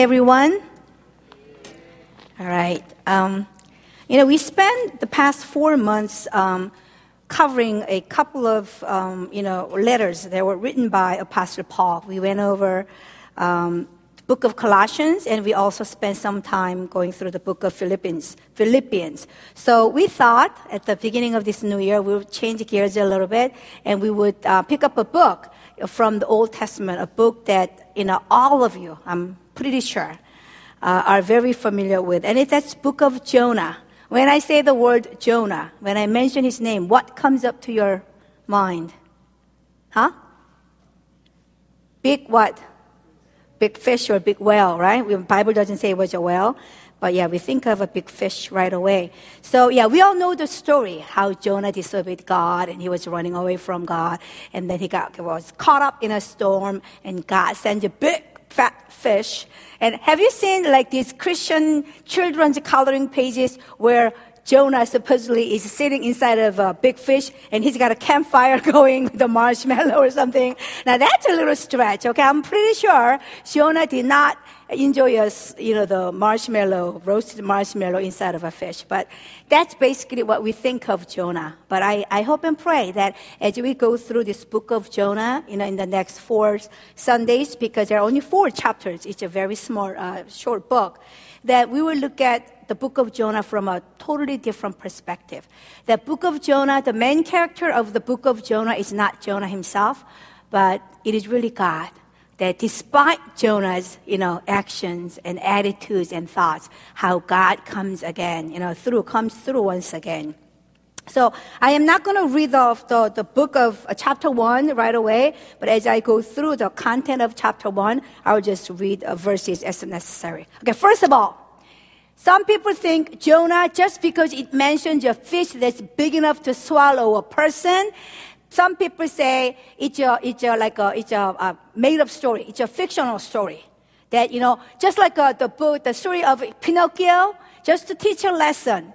everyone. All right. Um, you know, we spent the past four months um, covering a couple of, um, you know, letters that were written by Apostle Paul. We went over um, book of Colossians, and we also spent some time going through the book of Philippians. Philippians. So we thought at the beginning of this new year we would change gears a little bit, and we would uh, pick up a book from the Old Testament, a book that you know all of you, I'm pretty sure, uh, are very familiar with, and it's that book of Jonah. When I say the word Jonah, when I mention his name, what comes up to your mind? Huh? Big what? big fish or big whale, right? The Bible doesn't say it was a whale, but yeah, we think of a big fish right away. So yeah, we all know the story how Jonah disobeyed God and he was running away from God, and then he got was caught up in a storm, and God sent a big fish. And have you seen like these Christian children's coloring pages where Jonah supposedly is sitting inside of a big fish and he's got a campfire going with a marshmallow or something. Now that's a little stretch, okay? I'm pretty sure Jonah did not enjoy us, you know, the marshmallow, roasted marshmallow inside of a fish. But that's basically what we think of Jonah. But I, I hope and pray that as we go through this book of Jonah, you know, in the next four Sundays, because there are only four chapters, it's a very small, uh, short book, that we will look at the book of Jonah from a totally different perspective. The book of Jonah, the main character of the book of Jonah is not Jonah himself, but it is really God. That despite Jonah's, you know, actions and attitudes and thoughts, how God comes again, you know, through, comes through once again. So I am not going to read off the, the book of uh, chapter one right away, but as I go through the content of chapter one, I will just read uh, verses as necessary. Okay, first of all, some people think Jonah, just because it mentions a fish that's big enough to swallow a person, some people say it's a, it's a, like a, it's a, a made up story. It's a fictional story. That, you know, just like uh, the book, the story of Pinocchio, just to teach a lesson.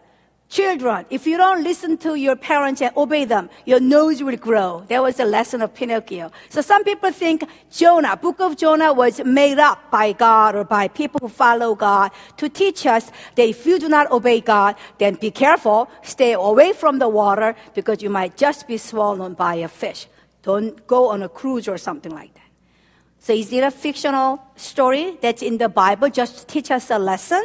Children, if you don't listen to your parents and obey them, your nose will grow. That was the lesson of Pinocchio. So some people think Jonah, book of Jonah was made up by God or by people who follow God to teach us that if you do not obey God, then be careful, stay away from the water because you might just be swallowed by a fish. Don't go on a cruise or something like that. So is it a fictional story that's in the Bible just to teach us a lesson?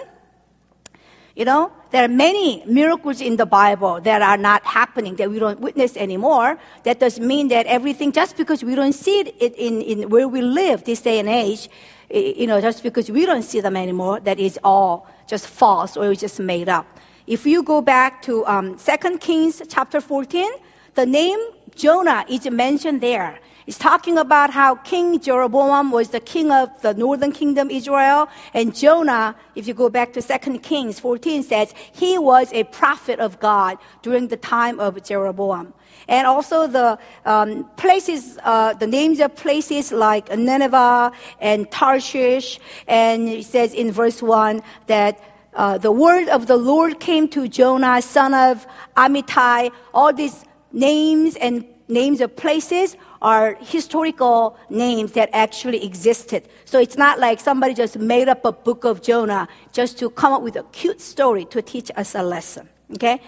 You know, there are many miracles in the Bible that are not happening, that we don't witness anymore. That doesn't mean that everything, just because we don't see it in, in where we live this day and age, you know, just because we don't see them anymore, that is all just false or just made up. If you go back to um, 2 Kings chapter 14, the name Jonah is mentioned there. It's talking about how King Jeroboam was the king of the northern kingdom Israel, and Jonah, if you go back to 2 Kings 14, says he was a prophet of God during the time of Jeroboam. And also the um, places, uh, the names of places like Nineveh and Tarshish, and it says in verse 1 that uh, the word of the Lord came to Jonah, son of Amittai. All these names and names of places are historical names that actually existed. So it's not like somebody just made up a book of Jonah just to come up with a cute story to teach us a lesson. Okay?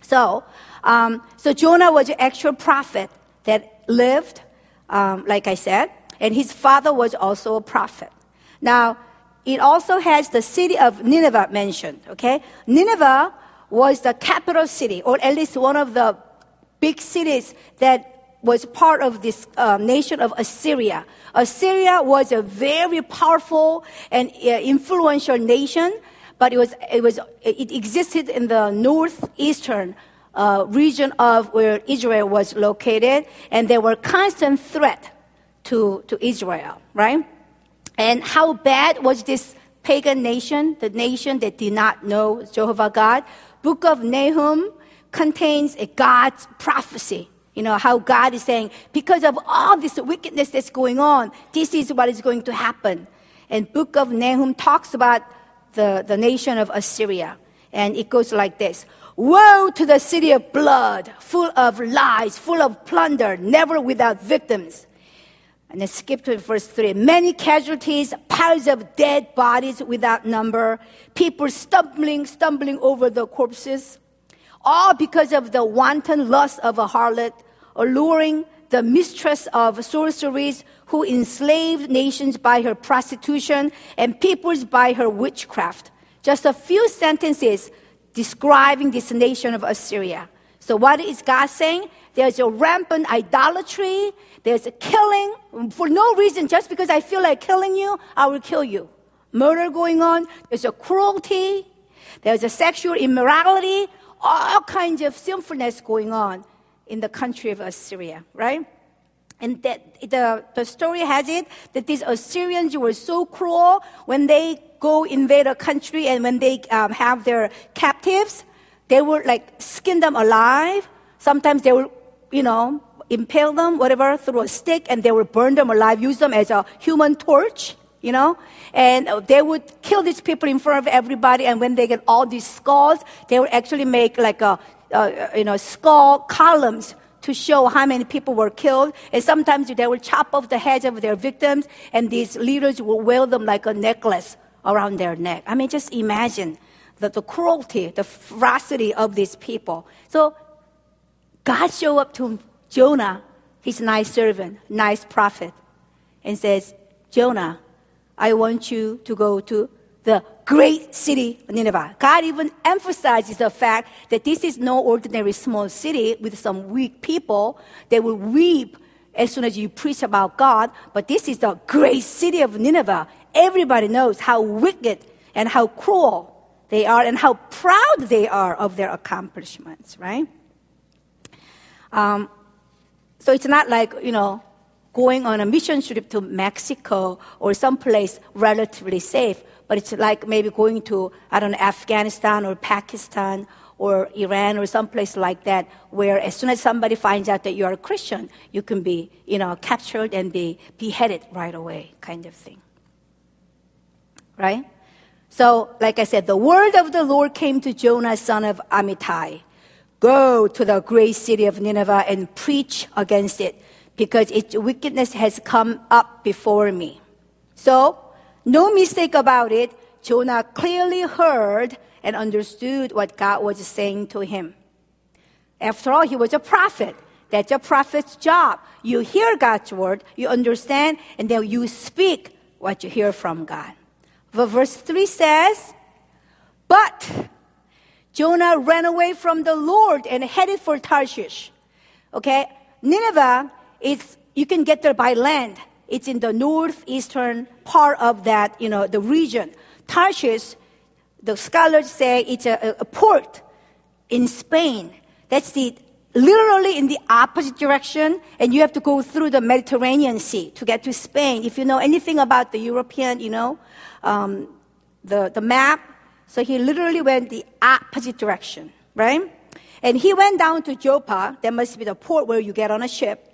So, um, so Jonah was an actual prophet that lived, um, like I said, and his father was also a prophet. Now, it also has the city of Nineveh mentioned, okay? Nineveh was the capital city, or at least one of the big cities that was part of this uh, nation of Assyria. Assyria was a very powerful and uh, influential nation, but it was, it was, it existed in the northeastern uh, region of where Israel was located, and they were constant threat to, to Israel, right? And how bad was this pagan nation, the nation that did not know Jehovah God? Book of Nahum contains a God's prophecy you know, how God is saying, because of all this wickedness that's going on, this is what is going to happen. And book of Nahum talks about the, the nation of Assyria. And it goes like this. Woe to the city of blood, full of lies, full of plunder, never without victims. And then skip to verse 3. Many casualties, piles of dead bodies without number, people stumbling, stumbling over the corpses, all because of the wanton lust of a harlot, alluring the mistress of sorceries who enslaved nations by her prostitution and peoples by her witchcraft. Just a few sentences describing this nation of Assyria. So what is God saying? There's a rampant idolatry. There's a killing for no reason. Just because I feel like killing you, I will kill you. Murder going on. There's a cruelty. There's a sexual immorality. All kinds of sinfulness going on in the country of Assyria, right? And that the, the story has it that these Assyrians were so cruel when they go invade a country and when they um, have their captives, they would like skin them alive. Sometimes they would you know, impale them, whatever, through a stick, and they would burn them alive, use them as a human torch, you know, and uh, they would kill these people in front of everybody, and when they get all these skulls, they would actually make like a, you know, skull columns to show how many people were killed. And sometimes they would chop off the heads of their victims, and these leaders would wear them like a necklace around their neck. I mean, just imagine the, the cruelty, the ferocity of these people. So God showed up to Jonah, his nice servant, nice prophet, and says, Jonah, I want you to go to the great city of Nineveh. God even emphasizes the fact that this is no ordinary small city with some weak people. They will weep as soon as you preach about God, but this is the great city of Nineveh. Everybody knows how wicked and how cruel they are and how proud they are of their accomplishments, right? Um, so it's not like, you know, going on a mission trip to Mexico or someplace relatively safe, but it's like maybe going to, I don't know, Afghanistan or Pakistan or Iran or someplace like that, where as soon as somebody finds out that you are a Christian, you can be, you know, captured and be beheaded right away, kind of thing. Right? So, like I said, the word of the Lord came to Jonah, son of Amittai. Go to the great city of Nineveh and preach against it, because its wickedness has come up before me. So, no mistake about it, Jonah clearly heard and understood what God was saying to him. After all, he was a prophet. That's a prophet's job. You hear God's word, you understand, and then you speak what you hear from God. But verse 3 says, But Jonah ran away from the Lord and headed for Tarshish. Okay? Nineveh is, you can get there by land. It's in the northeastern part of that, you know, the region. Tarshish, the scholars say it's a, a port in Spain. That's the, literally in the opposite direction, and you have to go through the Mediterranean Sea to get to Spain. If you know anything about the European, you know, um, the, the map, so he literally went the opposite direction, right? And he went down to Joppa, that must be the port where you get on a ship,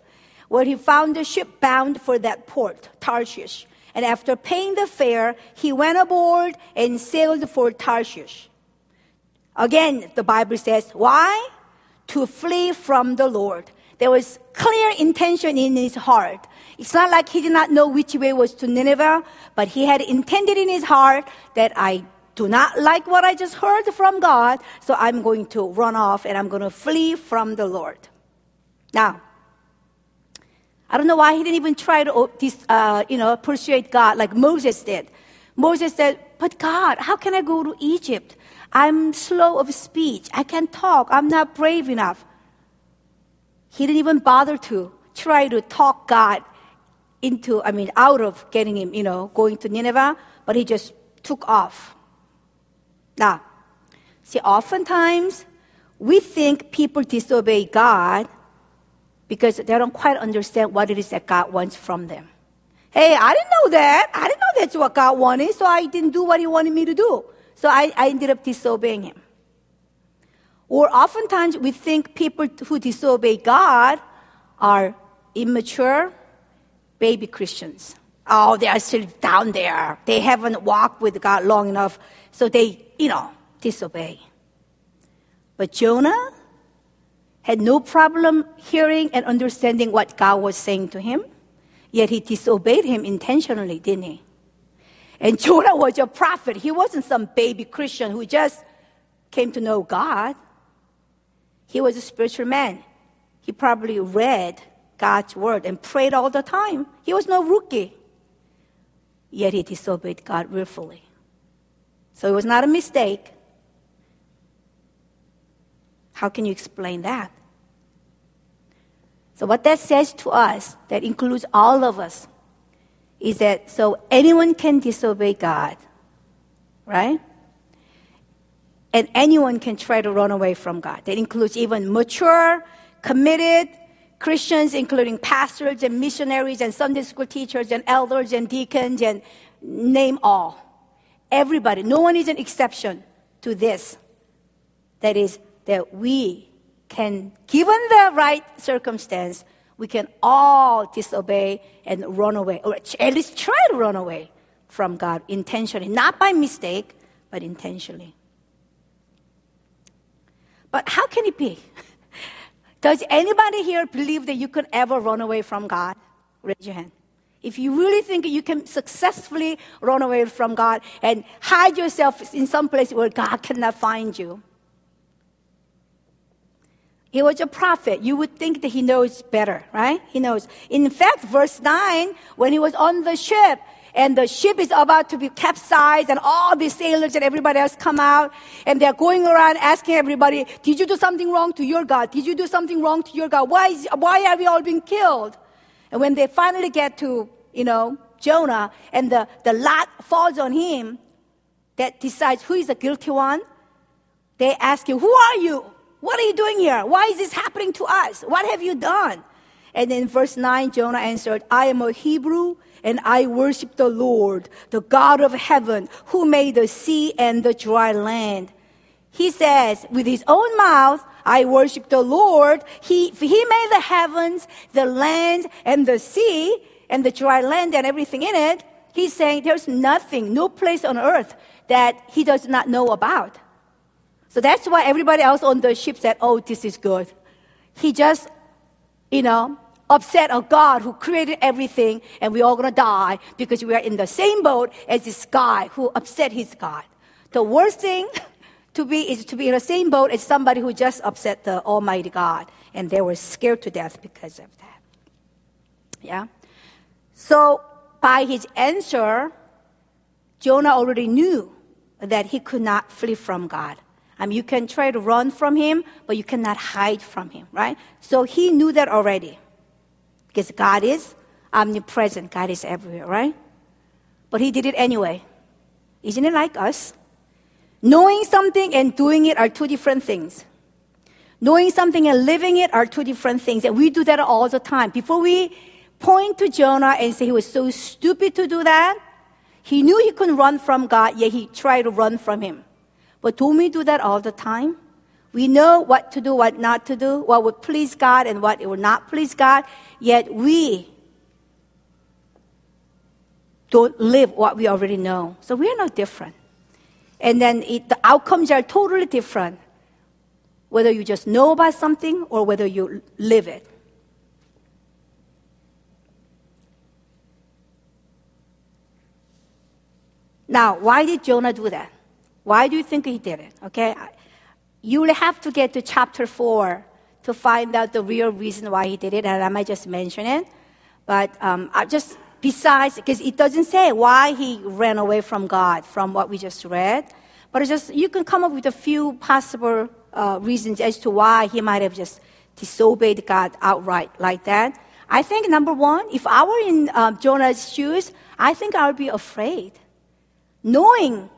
where he found a ship bound for that port, Tarshish. And after paying the fare, he went aboard and sailed for Tarshish. Again, the Bible says, why? To flee from the Lord. There was clear intention in his heart. It's not like he did not know which way was to Nineveh, but he had intended in his heart that I do not like what I just heard from God, so I'm going to run off and I'm going to flee from the Lord. Now, I don't know why he didn't even try to, uh, you know, persuade God like Moses did. Moses said, "But God, how can I go to Egypt? I'm slow of speech. I can't talk. I'm not brave enough." He didn't even bother to try to talk God into, I mean, out of getting him, you know, going to Nineveh, but he just took off. Now, see, oftentimes we think people disobey God because they don't quite understand what it is that God wants from them. Hey, I didn't know that. I didn't know that's what God wanted, so I didn't do what He wanted me to do. So I, I ended up disobeying Him. Or oftentimes we think people who disobey God are immature baby Christians. Oh, they are still down there. They haven't walked with God long enough, so they you know, disobey. But Jonah had no problem hearing and understanding what God was saying to him. Yet he disobeyed him intentionally, didn't he? And Jonah was a prophet. He wasn't some baby Christian who just came to know God. He was a spiritual man. He probably read God's word and prayed all the time. He was no rookie. Yet he disobeyed God willfully. So it was not a mistake. How can you explain that? So what that says to us, that includes all of us, is that so anyone can disobey God, right? And anyone can try to run away from God. That includes even mature, committed Christians, including pastors and missionaries and Sunday school teachers and elders and deacons and name all. Everybody, no one is an exception to this. That is, that we can, given the right circumstance, we can all disobey and run away, or at least try to run away from God intentionally, not by mistake, but intentionally. But how can it be? Does anybody here believe that you could ever run away from God? Raise your hand. If you really think you can successfully run away from God and hide yourself in some place where God cannot find you, he was a prophet. You would think that he knows better, right? He knows. In fact, verse 9, when he was on the ship, and the ship is about to be capsized, and all the sailors and everybody else come out, and they're going around asking everybody, Did you do something wrong to your God? Did you do something wrong to your God? Why, is, why are we all being killed? And when they finally get to, you know, Jonah, and the, the lot falls on him, that decides who is the guilty one, they ask him, Who are you? What are you doing here? Why is this happening to us? What have you done? And in verse 9, Jonah answered, I am a Hebrew and I worship the Lord, the God of heaven, who made the sea and the dry land. He says, with his own mouth, I worship the Lord. He, he made the heavens, the land, and the sea, and the dry land and everything in it. He's saying there's nothing, no place on earth that he does not know about. So that's why everybody else on the ship said, Oh, this is good. He just, you know, upset a God who created everything and we're all gonna die because we are in the same boat as this guy who upset his God. The worst thing to be is to be in the same boat as somebody who just upset the Almighty God and they were scared to death because of that. Yeah? So by his answer, Jonah already knew that he could not flee from God. I mean, you can try to run from him, but you cannot hide from him, right? So he knew that already. Because God is omnipresent, God is everywhere, right? But he did it anyway. Isn't it like us? Knowing something and doing it are two different things. Knowing something and living it are two different things. And we do that all the time. Before we point to Jonah and say he was so stupid to do that, he knew he couldn't run from God, yet he tried to run from him. But don't we do that all the time? We know what to do, what not to do, what would please God and what would not please God, yet we don't live what we already know. So we are no different. And then it, the outcomes are totally different, whether you just know about something or whether you live it. Now, why did Jonah do that? Why do you think he did it? Okay? You will have to get to chapter 4 to find out the real reason why he did it, and I might just mention it. But um, I just, besides, because it doesn't say why he ran away from God from what we just read, but just, you can come up with a few possible uh, reasons as to why he might have just disobeyed God outright like that. I think number one, if I were in um, Jonah's shoes, I think I would be afraid. Knowing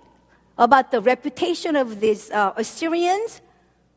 about the reputation of these uh, Assyrians.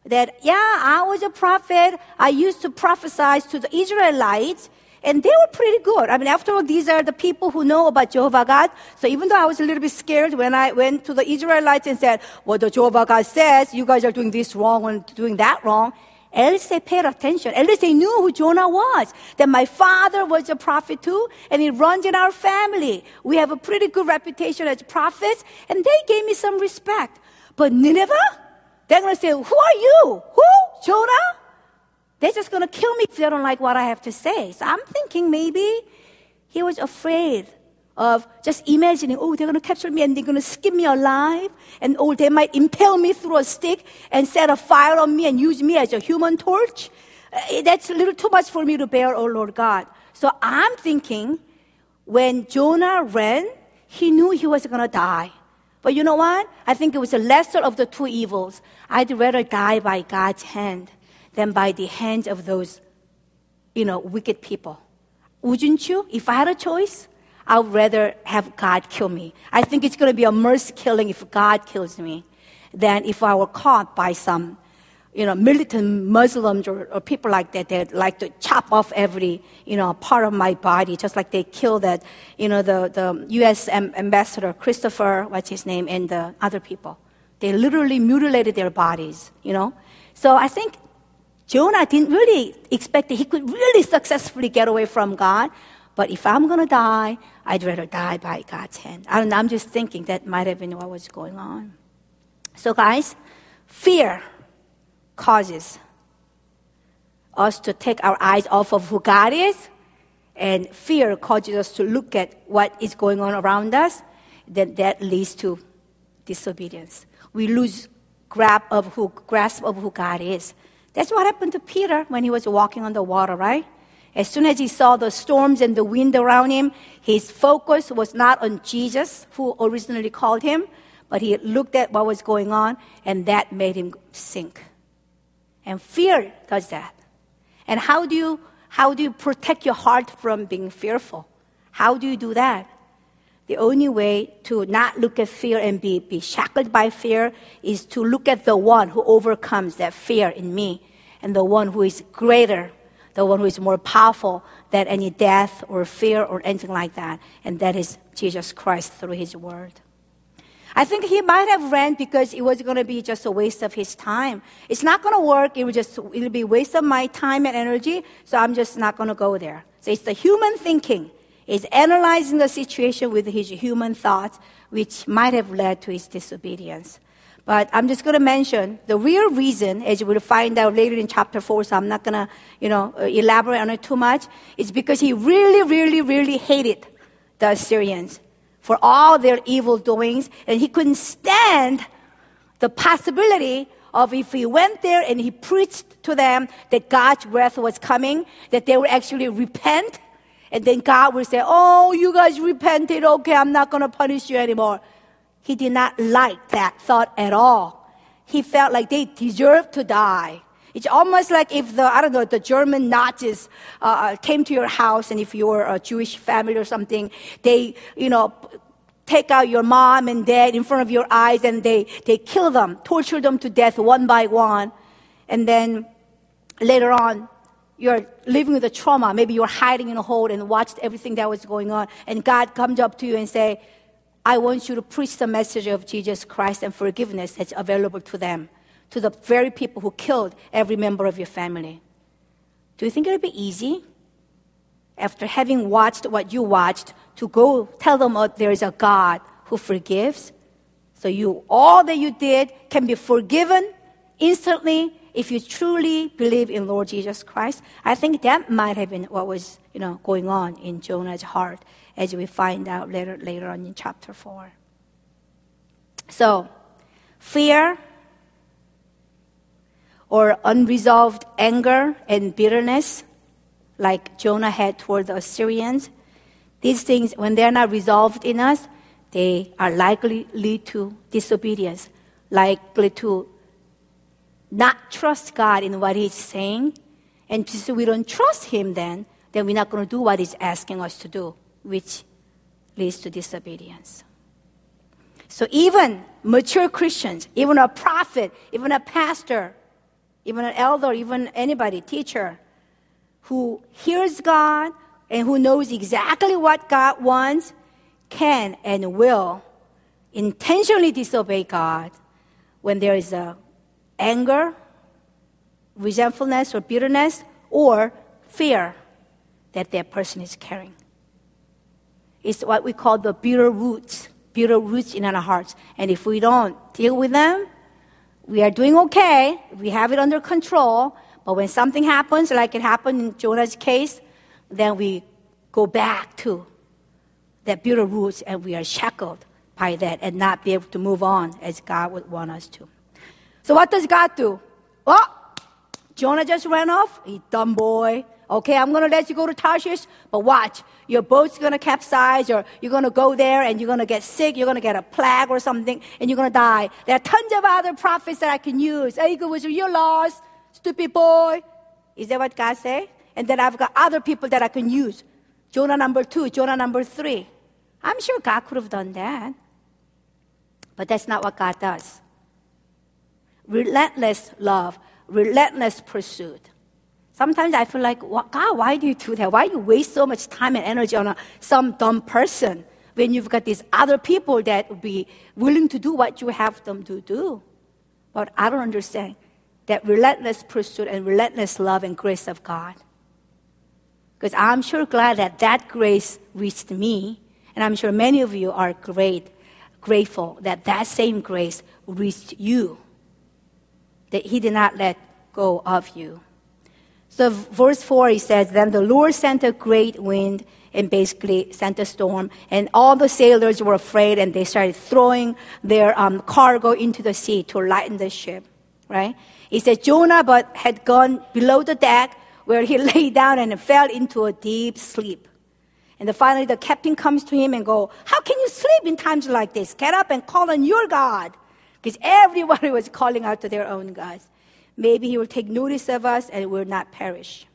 That, yeah, I was a prophet. I used to prophesy to the Israelites, and they were pretty good. I mean, after all, these are the people who know about Jehovah God. So even though I was a little bit scared when I went to the Israelites and said, well, the Jehovah God says you guys are doing this wrong and doing that wrong, at least they paid attention. At least they knew who Jonah was. That my father was a prophet too, and it runs in our family. We have a pretty good reputation as prophets, and they gave me some respect. But Nineveh, they're to say, Who are you? Who? Jonah? They're just to kill me if they don't like what I have to say. So I'm thinking maybe He was afraid of just imagining, oh, they're going to capture me and they're going to skin me alive. And oh, they might impale me through a stick and set a fire on me and use me as a human torch. Uh, that's a little too much for me to bear, oh Lord God. So I'm thinking when Jonah ran, he knew he was going to die. But you know what? I think it was the lesser of the two evils. I'd rather die by God's hand than by the hands of those, you know, wicked people. Wouldn't you? If I had a choice, I would rather have God kill me. I think it's going to be a mercy killing if God kills me than if I were caught by some, you know, militant Muslims or, or people like that that like to chop off every, you know, part of my body, just like they killed that, you know, the, the U.S. ambassador, Christopher, what's his name, and the other people. They literally mutilated their bodies, you know. So I think Jonah didn't really expect that he could really successfully get away from God. But if I'm going to die, I'd rather die by God's hand. I I'm just thinking that might have been what was going on. So, guys, fear causes us to take our eyes off of who God is, and fear causes us to look at what is going on around us. Then that leads to disobedience. We lose grab of who, grasp of who God is. That's what happened to Peter when he was walking on the water, right? As soon as he saw the storms and the wind around him, his focus was not on Jesus, who originally called him, but he looked at what was going on, and that made him sink. And fear does that. And how do you, how do you protect your heart from being fearful? How do you do that? The only way to not look at fear and be, be shackled by fear is to look at the one who overcomes that fear in me and the one who is greater the one who is more powerful than any death or fear or anything like that. And that is Jesus Christ through his word. I think he might have ran because it was going to be just a waste of his time. It's not going to work. It will just, it'll be waste of my time and energy. So I'm just not going to go there. So it's the human thinking. It's analyzing the situation with his human thoughts, which might have led to his disobedience. But I'm just going to mention the real reason, as you will find out later in chapter 4, so I'm not going to, you know, uh, elaborate on it too much, is because he really, really, really hated the Assyrians for all their evil doings, and he couldn't stand the possibility of if he went there and he preached to them that God's wrath was coming, that they would actually repent, and then God would say, Oh, you guys repented, okay, I'm not going to punish you anymore. He did not like that thought at all. He felt like they deserved to die. It's almost like if the, I don't know, the German Nazis uh, uh, came to your house and if you're a Jewish family or something, they, you know, take out your mom and dad in front of your eyes and they, they kill them, torture them to death one by one. And then later on, you're living with the trauma. Maybe you're hiding in a hole and watched everything that was going on. And God comes up to you and say, I want you to preach the message of Jesus Christ and forgiveness that's available to them, to the very people who killed every member of your family. Do you think it would be easy after having watched what you watched to go tell them oh, there is a God who forgives? So you all that you did can be forgiven instantly if you truly believe in Lord Jesus Christ. I think that might have been what was, you know, going on in Jonah's heart as we find out later, later on in chapter 4. So, fear or unresolved anger and bitterness, like Jonah had toward the Assyrians, these things, when they're not resolved in us, they are likely lead to disobedience, likely to not trust God in what He's saying. And so we don't trust Him then, then we're not going to do what He's asking us to do which leads to disobedience. So even mature Christians, even a prophet, even a pastor, even an elder, even anybody, teacher, who hears God and who knows exactly what God wants, can and will intentionally disobey God when there is a anger, resentfulness or bitterness, or fear that that person is carrying. It's what we call the bitter roots, bitter roots in our hearts. And if we don't deal with them, we are doing okay. We have it under control. But when something happens, like it happened in Jonah's case, then we go back to that bitter roots and we are shackled by that and not be able to move on as God would want us to. So what does God do? Oh, Jonah just ran off. He dumb boy. Okay, I'm gonna let you go to Tarshish, but watch. Your boat's gonna capsize or you're gonna go there and you're gonna get sick, you're gonna get a plague or something, and you're gonna die. There are tons of other prophets that I can use. Hey, was your loss, stupid boy. Is that what God say? And then I've got other people that I can use. Jonah number two, Jonah number three. I'm sure God could have done that. But that's not what God does. Relentless love, relentless pursuit. Sometimes I feel like, God, why do you do that? Why do you waste so much time and energy on a, some dumb person when you've got these other people that would be willing to do what you have them to do? But I don't understand that relentless pursuit and relentless love and grace of God. Because I'm sure glad that that grace reached me, and I'm sure many of you are great, grateful that that same grace reached you, that He did not let go of you. So, verse 4, he says, Then the Lord sent a great wind and basically sent a storm, and all the sailors were afraid and they started throwing their um, cargo into the sea to lighten the ship, right? He said Jonah but had gone below the deck where he lay down and fell into a deep sleep. And finally the captain comes to him and go, how can you sleep in times like this? Get up and call on your God. Because everybody was calling out to their own gods. Maybe he will take notice of us and will not perish.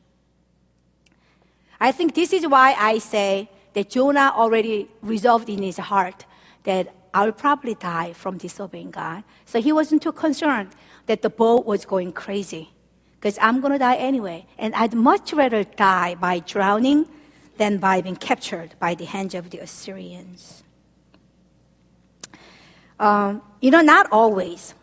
I think this is why I say that Jonah already resolved in his heart that I will probably die from disobeying God. So he wasn't too concerned that the boat was going crazy because I'm going to die anyway. And I'd much rather die by drowning than by being captured by the hands of the Assyrians. Um, you know, not always.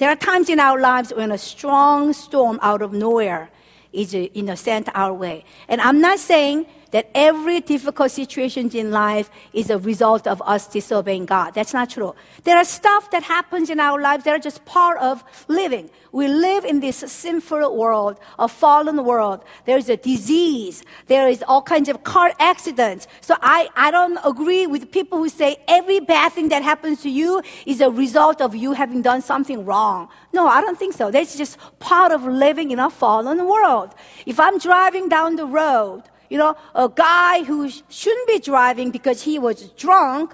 There are times in our lives when a strong storm out of nowhere is you know, sent our way. And I'm not saying that every difficult situation in life is a result of us disobeying God. That's not true. There are stuff that happens in our lives that are just part of living. We live in this sinful world, a fallen world. There's a disease. There is all kinds of car accidents. So I, I don't agree with people who say every bad thing that happens to you is a result of you having done something wrong. No, I don't think so. That's just part of living in a fallen world. If I'm driving down the road you know, a guy who shouldn't be driving because he was drunk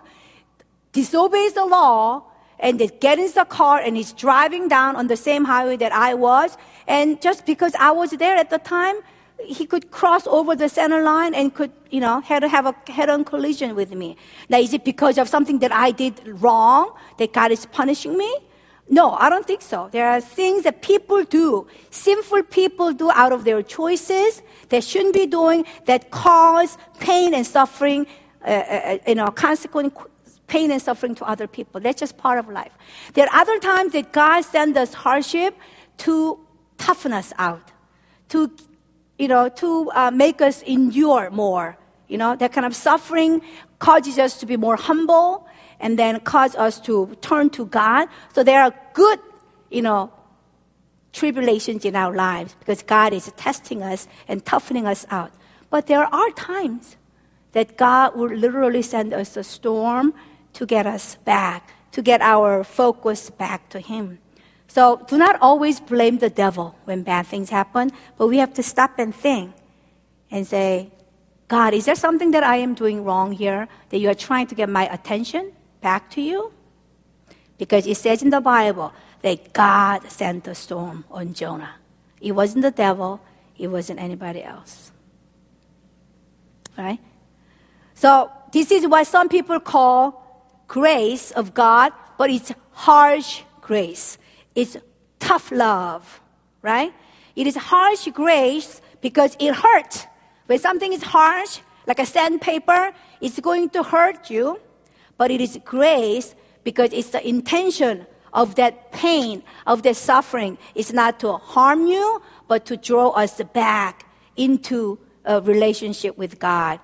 disobeys the law and they get in the car and he's driving down on the same highway that I was. And just because I was there at the time, he could cross over the center line and could, you know, had to have a head-on collision with me. Now, is it because of something that I did wrong that God is punishing me? No, I don't think so. There are things that people do, sinful people do out of their choices they shouldn't be doing that cause pain and suffering, uh, uh, uh, you know, consequent pain and suffering to other people. That's just part of life. There are other times that God sends us hardship to toughen us out, to, you know, to uh, make us endure more. You know, that kind of suffering causes us to be more humble and then cause us to turn to God. So there are good, you know, tribulations in our lives because God is testing us and toughening us out. But there are times that God will literally send us a storm to get us back, to get our focus back to Him. So do not always blame the devil when bad things happen, but we have to stop and think and say, God, is there something that I am doing wrong here that you are trying to get my attention back to you? Because it says in the Bible, that God sent the storm on Jonah. It wasn't the devil, it wasn't anybody else. Right? So, this is what some people call grace of God, but it's harsh grace. It's tough love, right? It is harsh grace because it hurts. When something is harsh, like a sandpaper, it's going to hurt you, but it is grace because it's the intention of that pain, of that suffering, is not to harm you, but to draw us back into a relationship with God,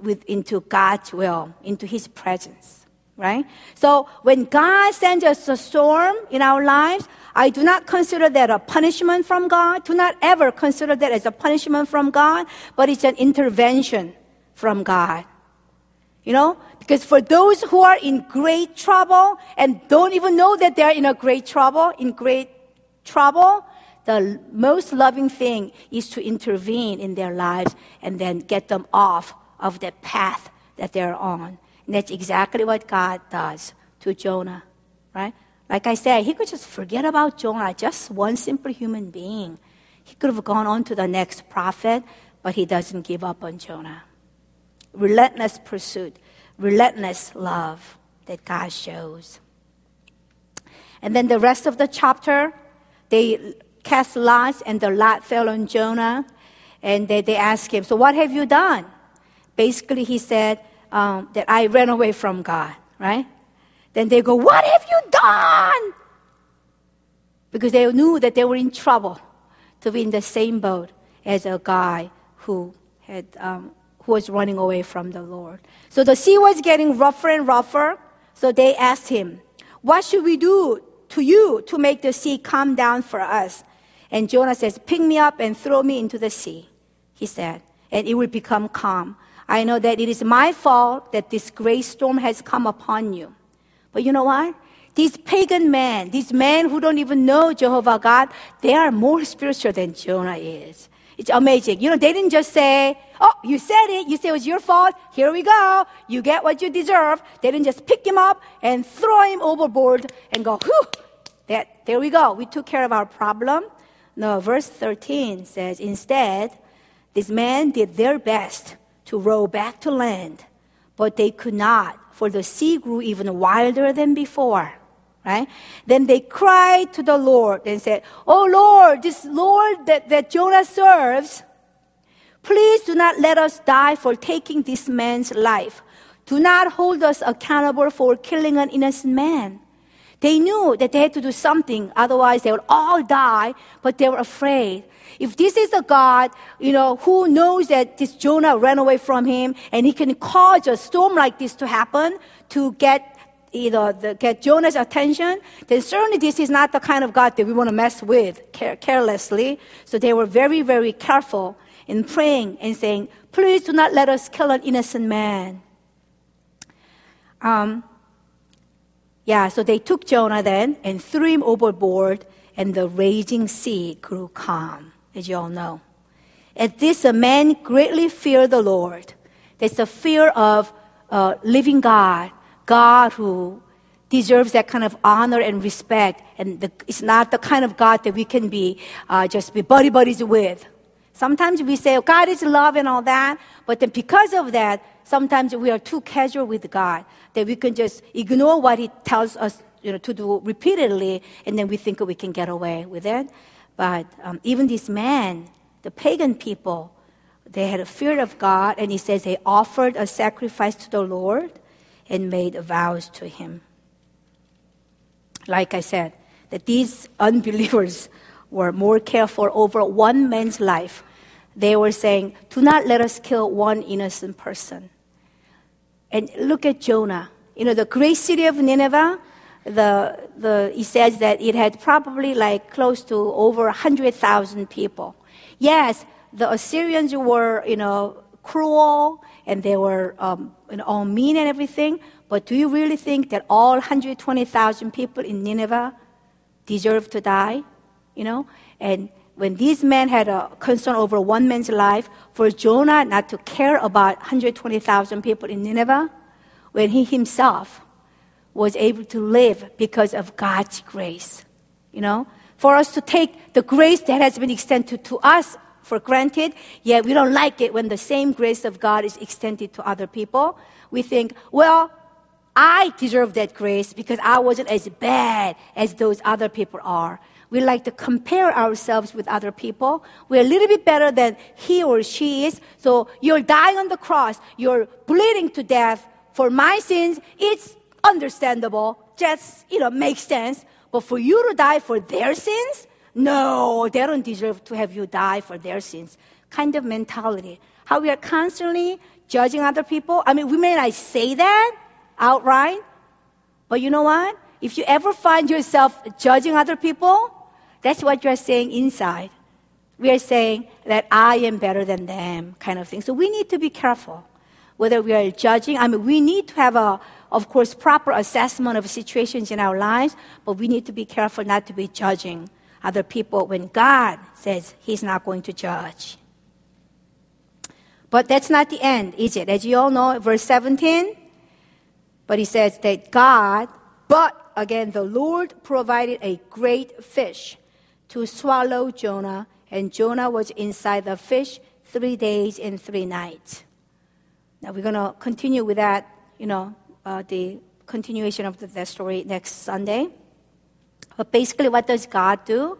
with, into God's will, into His presence. Right? So when God sends us a storm in our lives, I do not consider that a punishment from God. Do not ever consider that as a punishment from God, but it's an intervention from God. You know, Because for those who are in great trouble and don't even know that they're in a great trouble, in great trouble, the most loving thing is to intervene in their lives and then get them off of the path that they're on. And that's exactly what God does to Jonah, right? Like I said, he could just forget about Jonah, just one simple human being. He could have gone on to the next prophet, but he doesn't give up on Jonah. Relentless pursuit, relentless love that God shows. And then the rest of the chapter, they cast lots, and the lot fell on Jonah. And they, they asked him, So what have you done? Basically, he said um, that I ran away from God, right? Then they go, What have you done? Because they knew that they were in trouble to be in the same boat as a guy who had um, who was running away from the Lord. So the sea was getting rougher and rougher. So they asked him, What should we do to you to make the sea calm down for us? And Jonah says, Pick me up and throw me into the sea, he said, and it will become calm. I know that it is my fault that this great storm has come upon you. But you know what? These pagan men, these men who don't even know Jehovah God, they are more spiritual than Jonah is. It's amazing. You know, they didn't just say, Oh, you said it. You said it was your fault. Here we go. You get what you deserve. They didn't just pick him up and throw him overboard and go, Whew, that, there we go. We took care of our problem. No, verse 13 says, Instead, these men did their best to row back to land, but they could not, for the sea grew even wilder than before. Right? Then they cried to the Lord and said, Oh Lord, this Lord that, that Jonah serves, please do not let us die for taking this man's life. Do not hold us accountable for killing an innocent man. They knew that they had to do something, otherwise they would all die, but they were afraid. If this is a God, you know, who knows that this Jonah ran away from him and he can cause a storm like this to happen to get either the, get Jonah's attention, then certainly this is not the kind of God that we want to mess with care, carelessly. So they were very, very careful in praying and saying, please do not let us kill an innocent man. Um, yeah, so they took Jonah then and threw him overboard, and the raging sea grew calm, as you all know. At this, the man greatly feared the Lord. There's a fear of uh, living God, God who deserves that kind of honor and respect, and the, it's not the kind of God that we can be uh, just be buddy buddies with. Sometimes we say, oh, God is love and all that, but then because of that, sometimes we are too casual with God that we can just ignore what He tells us you know, to do repeatedly, and then we think we can get away with it. But um, even this man, the pagan people, they had a fear of God, and he says they offered a sacrifice to the Lord and made vows to Him. Like I said, that these unbelievers were more careful over one man's life. They were saying, Do not let us kill one innocent person. And look at Jonah. You know, the great city of Nineveh, the, the, he says that it had probably like close to over 100,000 people. Yes, the Assyrians were, you know, cruel and they were um, you know, all mean and everything, but do you really think that all 120,000 people in Nineveh deserve to die? You know? And when these men had a concern over one man's life, for Jonah not to care about 120,000 people in Nineveh, when he himself was able to live because of God's grace. You know, for us to take the grace that has been extended to us for granted, yet we don't like it when the same grace of God is extended to other people. We think, well, I deserve that grace because I wasn't as bad as those other people are. We like to compare ourselves with other people. We're a little bit better than he or she is. So you're dying on the cross. You're bleeding to death for my sins. It's understandable. Just, you know, makes sense. But for you to die for their sins? No, they don't deserve to have you die for their sins. Kind of mentality. How we are constantly judging other people. I mean, we may not say that outright, but you know what? If you ever find yourself judging other people, that's what you're saying inside. We are saying that I am better than them, kind of thing. So we need to be careful. whether we are judging. I mean, we need to have a, of course, proper assessment of situations in our lives, but we need to be careful not to be judging other people when God says He's not going to judge. But that's not the end, is it? As you all know, verse 17, but he says that God, but again, the Lord provided a great fish to swallow Jonah, and Jonah was inside the fish three days and three nights. Now we're going to continue with that, you know, uh, the continuation of the, that story next Sunday. But basically, what does God do?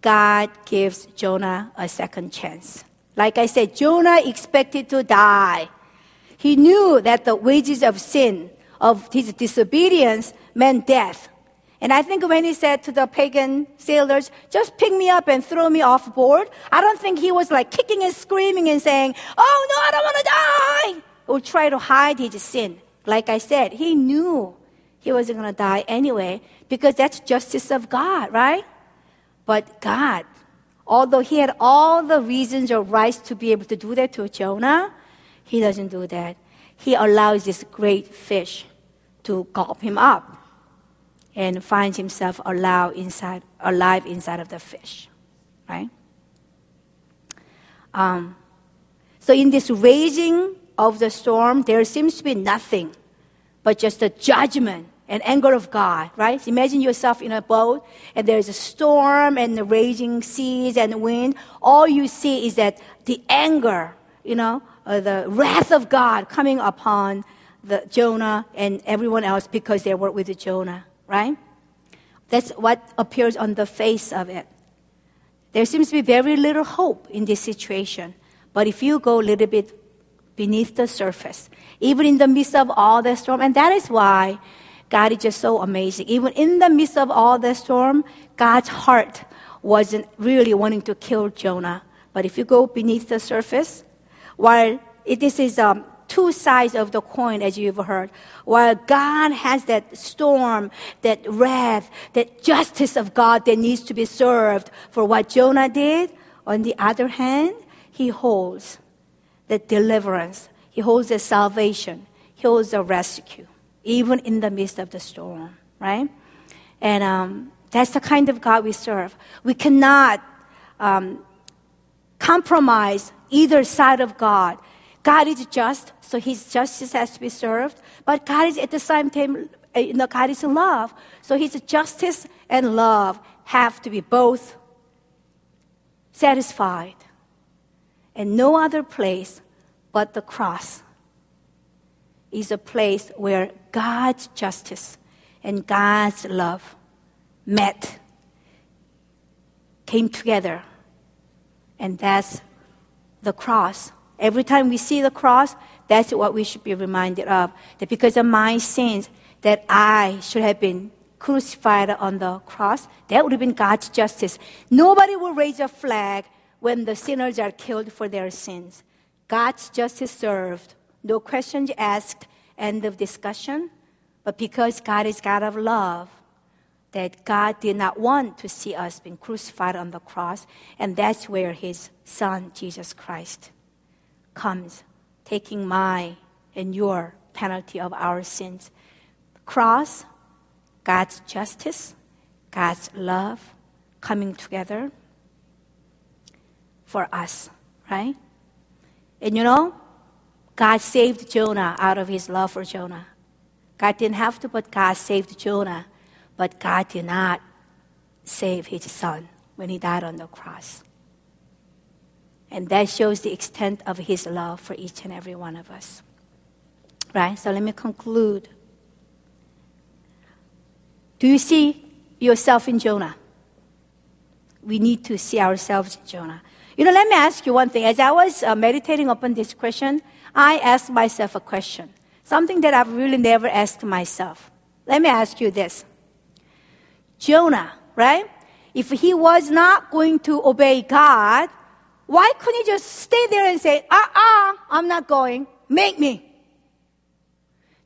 God gives Jonah a second chance. Like I said, Jonah expected to die. He knew that the wages of sin, of his disobedience, meant death. And I think when he said to the pagan sailors, just pick me up and throw me off board, I don't think he was like kicking and screaming and saying, oh no, I don't want to die, or try to hide his sin. Like I said, he knew he wasn't going to die anyway because that's justice of God, right? But God Although he had all the reasons or rights to be able to do that to Jonah, he doesn't do that. He allows this great fish to gulp him up and finds himself alive inside, alive inside of the fish, right? Um, so in this raging of the storm, there seems to be nothing but just a judgment and anger of God, right? Imagine yourself in a boat and there's a storm and the raging seas and wind. All you see is that the anger, you know, uh, the wrath of God coming upon the Jonah and everyone else because they were with Jonah, right? That's what appears on the face of it. There seems to be very little hope in this situation. But if you go a little bit beneath the surface, even in the midst of all the storm, and that is why God is just so amazing. Even in the midst of all the storm, God's heart wasn't really wanting to kill Jonah. But if you go beneath the surface, while it, this is um, two sides of the coin, as you've heard, while God has that storm, that wrath, that justice of God that needs to be served for what Jonah did, on the other hand, He holds the deliverance, He holds the salvation, He holds the rescue even in the midst of the storm, right? And um, that's the kind of God we serve. We cannot um, compromise either side of God. God is just, so His justice has to be served, but God is at the same time, you know, God is love. So His justice and love have to be both satisfied. And no other place but the cross is a place where God's justice and God's love met, came together. And that's the cross. Every time we see the cross, that's what we should be reminded of. That because of my sins, that I should have been crucified on the cross, that would have been God's justice. Nobody will raise a flag when the sinners are killed for their sins. God's justice served no questions asked, end of discussion. But because God is God of love, that God did not want to see us being crucified on the cross, and that's where His Son, Jesus Christ, comes, taking my and your penalty of our sins. Cross, God's justice, God's love coming together for us, right? And you know, God saved Jonah out of his love for Jonah. God didn't have to, but God saved Jonah. But God did not save his son when he died on the cross. And that shows the extent of his love for each and every one of us. Right? So let me conclude. Do you see yourself in Jonah? We need to see ourselves in Jonah. You know, let me ask you one thing. As I was uh, meditating upon this question, I asked myself a question, something that I've really never asked myself. Let me ask you this Jonah, right? If he was not going to obey God, why couldn't he just stay there and say, uh uh, I'm not going, make me?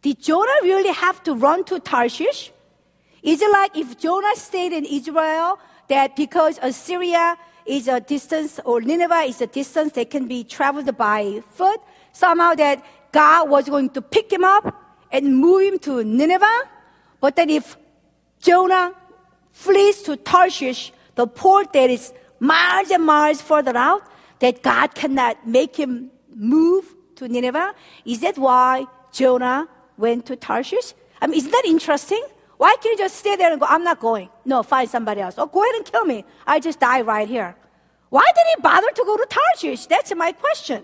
Did Jonah really have to run to Tarshish? Is it like if Jonah stayed in Israel, that because Assyria is a distance or Nineveh is a distance that can be traveled by foot, somehow that God was going to pick him up and move him to Nineveh, but that if Jonah flees to Tarshish, the port that is miles and miles further out, that God cannot make him move to Nineveh? Is that why Jonah went to Tarshish? I mean, isn't that interesting? Why can't you just stay there and go, I'm not going? No, find somebody else. Oh, go ahead and kill me. I just die right here. Why did he bother to go to Tarshish? That's my question.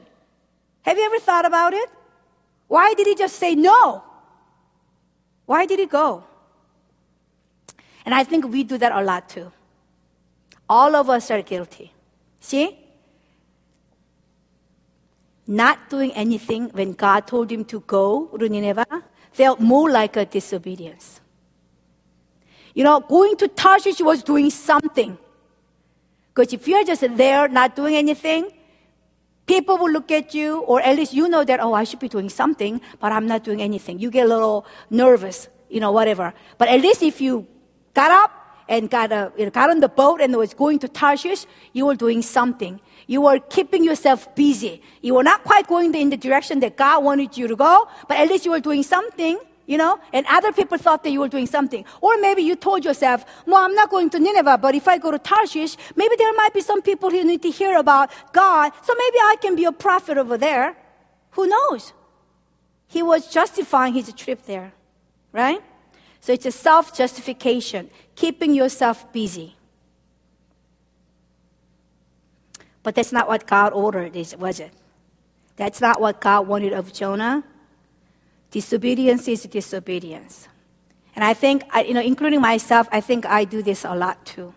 Have you ever thought about it? Why did he just say no? Why did he go? And I think we do that a lot too. All of us are guilty. See? Not doing anything when God told him to go to Nineveh felt more like a disobedience. You know, going to Tarshish was doing something. Because if you're just there not doing anything, people will look at you, or at least you know that, oh, I should be doing something, but I'm not doing anything. You get a little nervous, you know, whatever. But at least if you got up and got, a, you know, got on the boat and was going to Tarshish, you were doing something. You were keeping yourself busy. You were not quite going in the direction that God wanted you to go, but at least you were doing something you know, and other people thought that you were doing something. Or maybe you told yourself, well, I'm not going to Nineveh, but if I go to Tarshish, maybe there might be some people who need to hear about God, so maybe I can be a prophet over there. Who knows? He was justifying his trip there, right? So it's a self justification, keeping yourself busy. But that's not what God ordered, was it? That's not what God wanted of Jonah. Disobedience is disobedience. And I think, you know, including myself, I think I do this a lot too.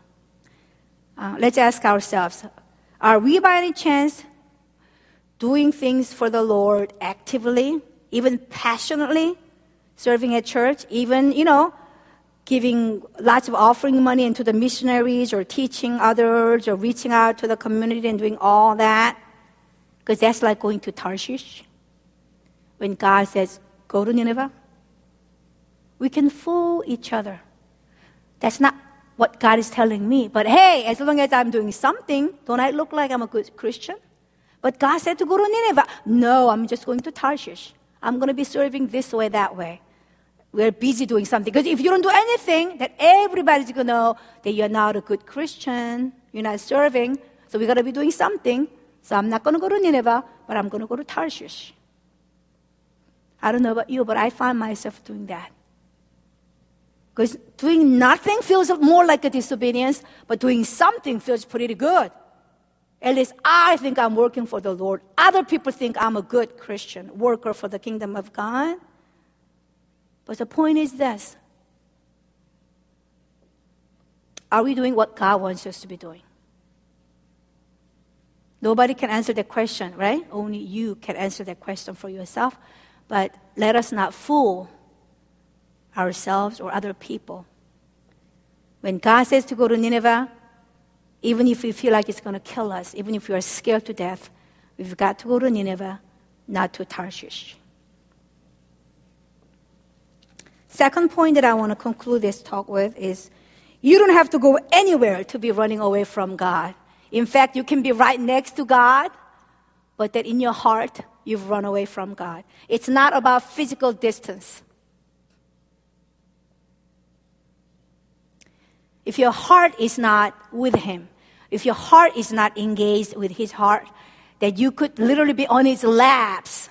Uh, let's ask ourselves are we by any chance doing things for the Lord actively, even passionately, serving at church, even, you know, giving lots of offering money into the missionaries or teaching others or reaching out to the community and doing all that? Because that's like going to Tarshish. When God says, go to Nineveh? We can fool each other. That's not what God is telling me. But hey, as long as I'm doing something, don't I look like I'm a good Christian? But God said to go to Nineveh. No, I'm just going to Tarshish. I'm going to be serving this way, that way. We're busy doing something. Because if you don't do anything, then everybody's going to know that you're not a good Christian. You're not serving. So we got to be doing something. So I'm not going to go to Nineveh, but I'm going to go to Tarshish. I don't know about you, but I find myself doing that. Because doing nothing feels more like a disobedience, but doing something feels pretty good. At least I think I'm working for the Lord. Other people think I'm a good Christian worker for the kingdom of God. But the point is this Are we doing what God wants us to be doing? Nobody can answer that question, right? Only you can answer that question for yourself. But let us not fool ourselves or other people. When God says to go to Nineveh, even if we feel like it's going to kill us, even if we are scared to death, we've got to go to Nineveh, not to Tarshish. Second point that I want to conclude this talk with is you don't have to go anywhere to be running away from God. In fact, you can be right next to God, but that in your heart, you've run away from God. It's not about physical distance. If your heart is not with Him, if your heart is not engaged with His heart, that you could literally be on His laps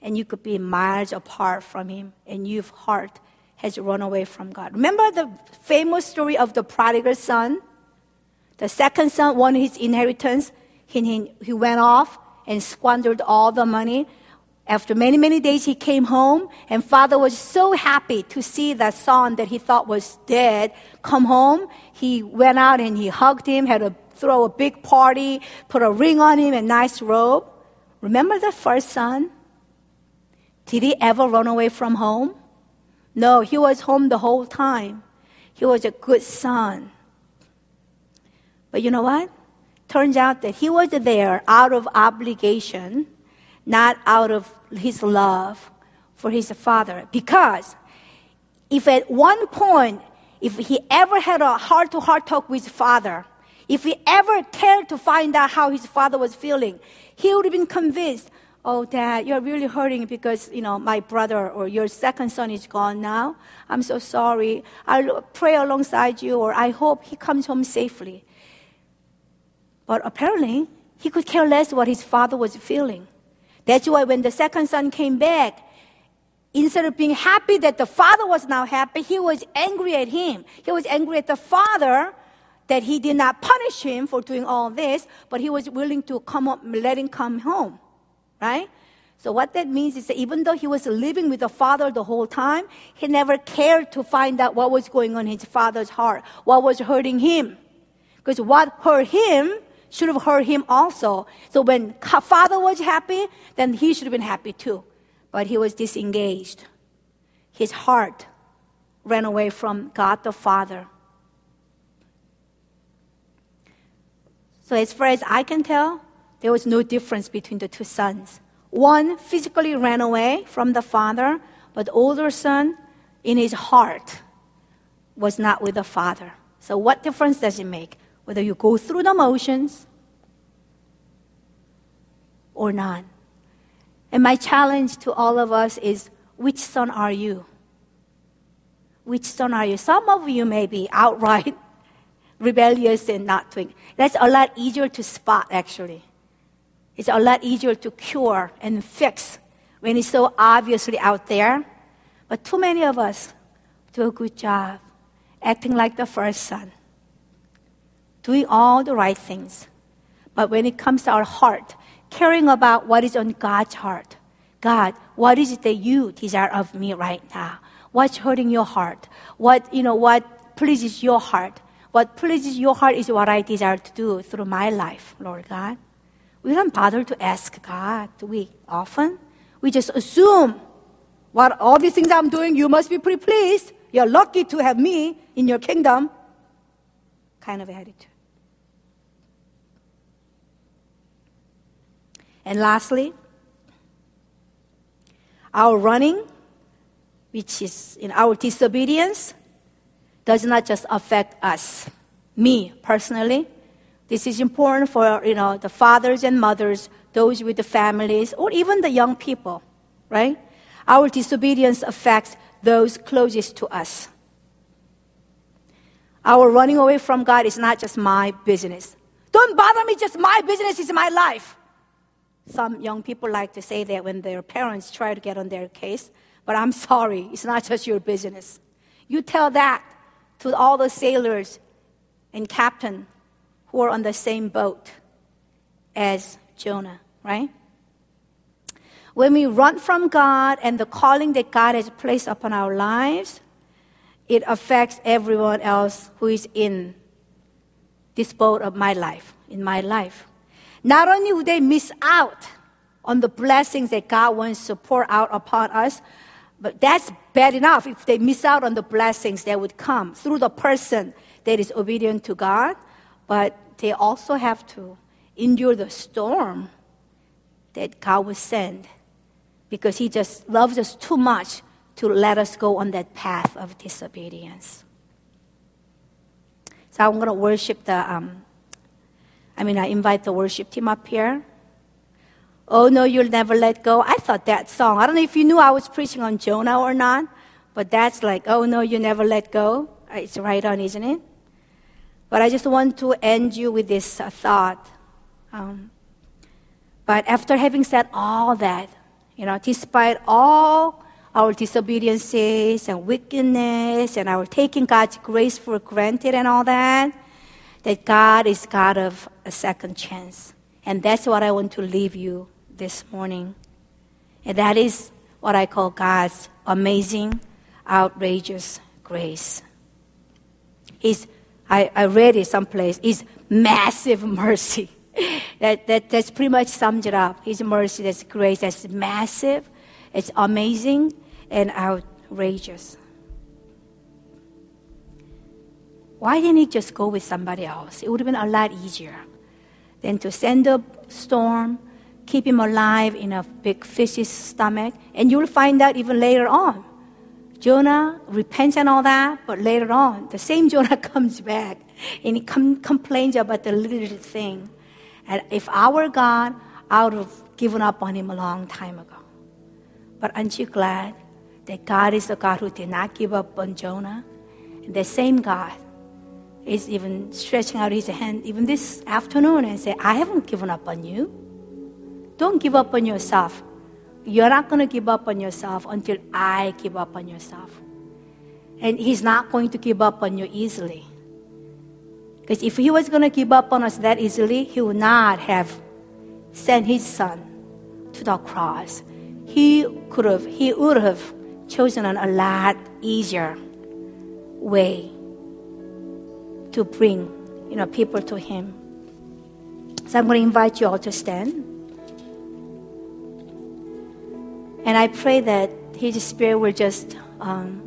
and you could be miles apart from Him and your heart has run away from God. Remember the famous story of the prodigal son? The second son wanted his inheritance. He, he, he went off and squandered all the money. After many, many days, he came home, and father was so happy to see that son that he thought was dead come home. He went out and he hugged him, had to throw a big party, put a ring on him, a nice robe. Remember the first son? Did he ever run away from home? No, he was home the whole time. He was a good son. But you know what? Turns out that he was there out of obligation, not out of his love for his father. Because if at one point, if he ever had a heart to heart talk with father, if he ever cared to find out how his father was feeling, he would have been convinced, Oh, dad, you're really hurting because, you know, my brother or your second son is gone now. I'm so sorry. I'll pray alongside you or I hope he comes home safely. But apparently, he could care less what his father was feeling. That's why when the second son came back, instead of being happy that the father was now happy, he was angry at him. He was angry at the father that he did not punish him for doing all this, but he was willing to come up, let him come home right? So what that means is that even though he was living with the father the whole time, he never cared to find out what was going on in his father's heart, what was hurting him. Because what hurt him should have hurt him also. So when father was happy, then he should have been happy too. But he was disengaged. His heart ran away from God the Father. So as far as I can tell, there was no difference between the two sons. One physically ran away from the father, but the older son, in his heart, was not with the father. So, what difference does it make? Whether you go through the motions or not. And my challenge to all of us is which son are you? Which son are you? Some of you may be outright rebellious and not doing. That's a lot easier to spot, actually. It's a lot easier to cure and fix when it's so obviously out there. But too many of us do a good job acting like the first son, doing all the right things. But when it comes to our heart, caring about what is on God's heart, God, what is it that you desire of me right now? What's hurting your heart? What, you know, what pleases your heart? What pleases your heart is what I desire to do through my life, Lord God. We don't bother to ask God, do we often? We just assume what all these things I'm doing, you must be pretty pleased. You're lucky to have me in your kingdom. Kind of attitude. And lastly, our running, which is in our disobedience, does not just affect us, me personally, this is important for you know the fathers and mothers, those with the families, or even the young people, right? Our disobedience affects those closest to us. Our running away from God is not just my business. Don't bother me, just my business is my life. Some young people like to say that when their parents try to get on their case, but I'm sorry, it's not just your business. You tell that to all the sailors and captain who are on the same boat as Jonah, right? When we run from God and the calling that God has placed upon our lives, it affects everyone else who is in this boat of my life, in my life. Not only would they miss out on the blessings that God wants to pour out upon us, but that's bad enough if they miss out on the blessings that would come through the person that is obedient to God but they also have to endure the storm that God will send because He just loves us too much to let us go on that path of disobedience. So I'm going to worship the, um, I mean, I invite the worship team up here. Oh no, you'll never let go. I thought that song. I don't know if you knew I was preaching on Jonah or not, but that's like, oh no, you never let go. It's right on, isn't it? But I just want to end you with this uh, thought. Um, but after having said all that, you know, despite all our disobediences and wickedness and our taking God's grace for granted and all that, that God is God of a second chance. And that's what I want to leave you this morning. And that is what I call God's amazing, outrageous grace. His I, I read it someplace, is massive mercy. that, that, that's pretty much sums it up. His mercy, that's grace, that's massive, it's amazing, and outrageous. Why didn't he just go with somebody else? It would have been a lot easier than to send a storm, keep him alive in a big fish's stomach, and you'll find out even later on Jonah repents and all that, but later on, the same Jonah comes back and he com- complains about the little thing. And if our God, I would have given up on him a long time ago. But aren't you glad that God is the God who did not give up on Jonah? And the same God is even stretching out his hand even this afternoon and say, I haven't given up on you. Don't give up on yourself. You're not going to give up on yourself until I give up on yourself. And he's not going to give up on you easily. Because if he was going to give up on us that easily, he would not have sent his son to the cross. He could have, he would have chosen a lot easier way to bring you know, people to Him. So I'm going to invite you all to stand. And I pray that His Spirit will just um,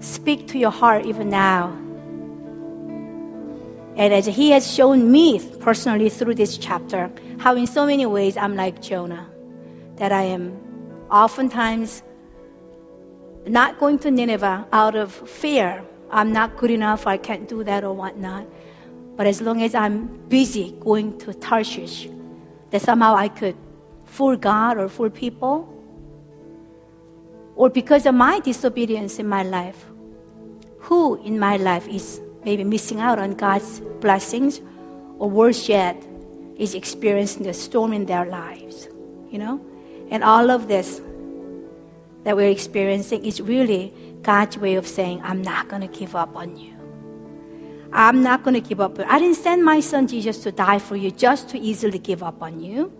speak to your heart even now. And as He has shown me personally through this chapter, how in so many ways I'm like Jonah, that I am oftentimes not going to Nineveh out of fear. I'm not good enough, I can't do that or whatnot. But as long as I'm busy going to Tarshish, that somehow I could fool God or fool people. Or because of my disobedience in my life, who in my life is maybe missing out on God's blessings, or worse yet, is experiencing the storm in their lives, you know? And all of this that we're experiencing is really God's way of saying, I'm not going to give up on you. I'm not going to give up. I didn't send my son Jesus to die for you just to easily give up on you.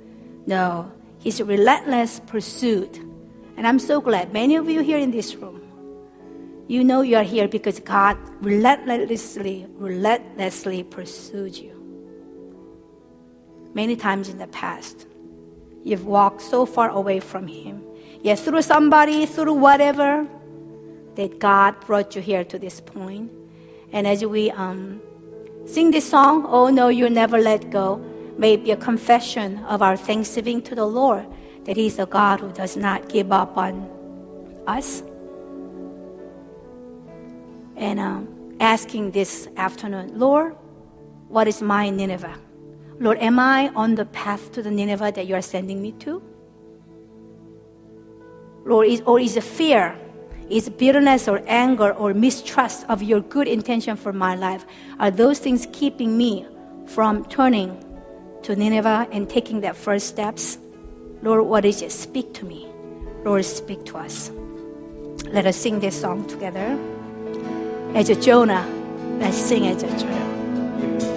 No, his relentless pursuit. And I'm so glad many of you here in this room, you know you are here because God relentlessly, relentlessly pursued you. Many times in the past, you've walked so far away from him Yes, through somebody, through whatever, that God brought you here to this point. And as we um, sing this song, Oh No, You'll Never Let Go, may be a confession of our thanksgiving to the Lord that He's a God who does not give up on us. And um, asking this afternoon, Lord, what is my Nineveh? Lord, am I on the path to the Nineveh that you are sending me to? Lord, is, or is it fear? Is bitterness or anger or mistrust of your good intention for my life? Are those things keeping me from turning to Nineveh and taking that first steps? Lord, what is it? Speak to me. Lord, speak to us. Let us sing this song together. As a Jonah, let's sing as a Jonah.